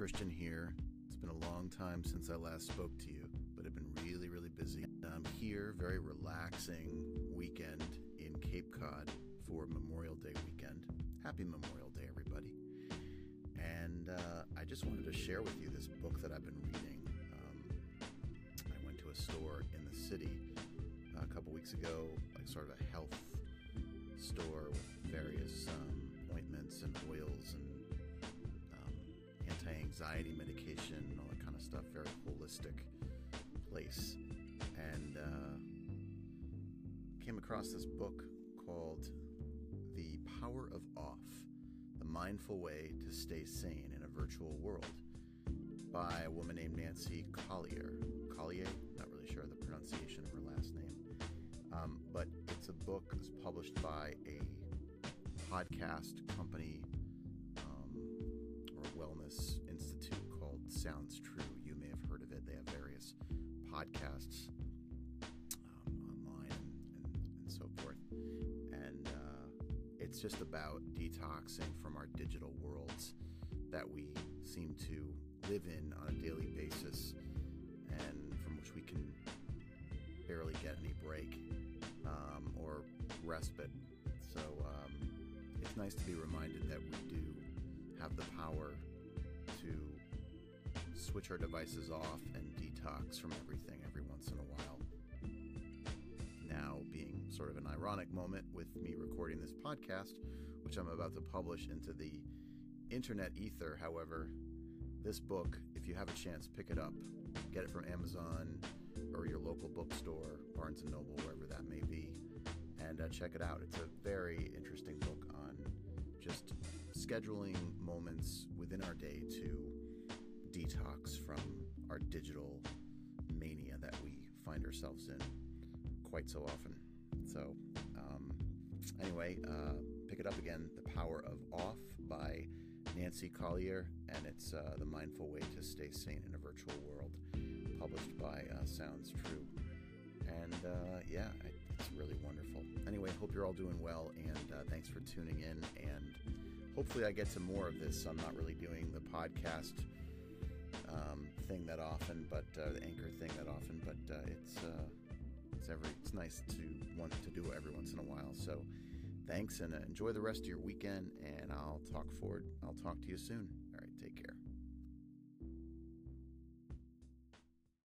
Christian here. It's been a long time since I last spoke to you, but I've been really, really busy. I'm here, very relaxing weekend in Cape Cod for Memorial Day weekend. Happy Memorial Day, everybody. And uh, I just wanted to share with you this book that I've been reading. Um, I went to a store in the city a couple weeks ago, like sort of a health store with various um, ointments and oils and anti-anxiety medication, all that kind of stuff. Very holistic place, and uh, came across this book called "The Power of Off: The Mindful Way to Stay Sane in a Virtual World" by a woman named Nancy Colier. Colier, not really sure the pronunciation of her last name, um, but it's a book that's published by a podcast company Wellness Institute called Sounds True. You may have heard of it. They have various podcasts um, online and, and, and, so forth. And uh, it's just about detoxing from our digital worlds that we seem to live in on a daily basis and from which we can barely get any break um, or respite. So um, it's nice to be reminded that we do have the power switch our devices off and detox from everything every once in a while. Now, being sort of an ironic moment with me recording this podcast, which I'm about to publish into the internet ether, however, this book, if you have a chance, pick it up. Get it from Amazon or your local bookstore, Barnes and Noble, wherever that may be, and uh, check it out. It's a very interesting book on just scheduling moments within our day to detox from our digital mania that we find ourselves in quite so often. So, um, anyway, uh, pick it up again The Power of Off by Nancy Colier, and it's uh, The Mindful Way to Stay Sane in a Virtual World, published by uh, Sounds True. And uh, yeah, it's really wonderful. Anyway, hope you're all doing well, and uh, thanks for tuning in. And hopefully I get to more of this. I'm not really doing the podcast thing that often, but uh, the anchor thing that often. But uh, it's uh, it's every it's nice to want to do it every once in a while. So thanks and uh, enjoy the rest of your weekend. And I'll talk forward. I'll talk to you soon.